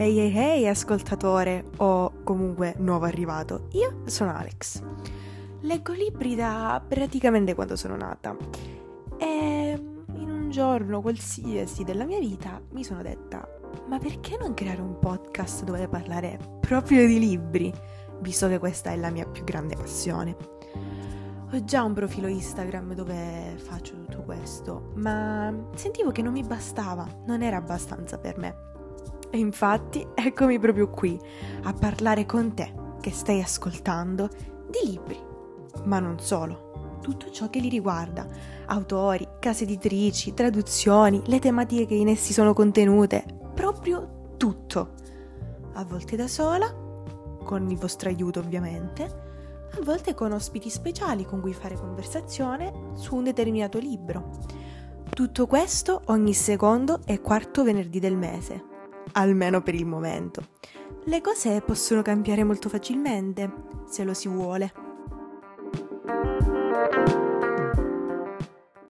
Ehi ehi ehi ascoltatore o comunque nuovo arrivato, io sono Alex. Leggo libri da praticamente quando sono nata e in un giorno qualsiasi della mia vita mi sono detta ma perché non creare un podcast dove parlare proprio di libri, visto che questa è la mia più grande passione. Ho già un profilo Instagram dove faccio tutto questo, ma sentivo che non mi bastava, non era abbastanza per me. E infatti eccomi proprio qui a parlare con te che stai ascoltando di libri, ma non solo, tutto ciò che li riguarda, autori, case editrici, traduzioni, le tematiche che in essi sono contenute, proprio tutto. A volte da sola, con il vostro aiuto ovviamente, a volte con ospiti speciali con cui fare conversazione su un determinato libro. Tutto questo ogni secondo e quarto venerdì del mese almeno per il momento. Le cose possono cambiare molto facilmente, se lo si vuole.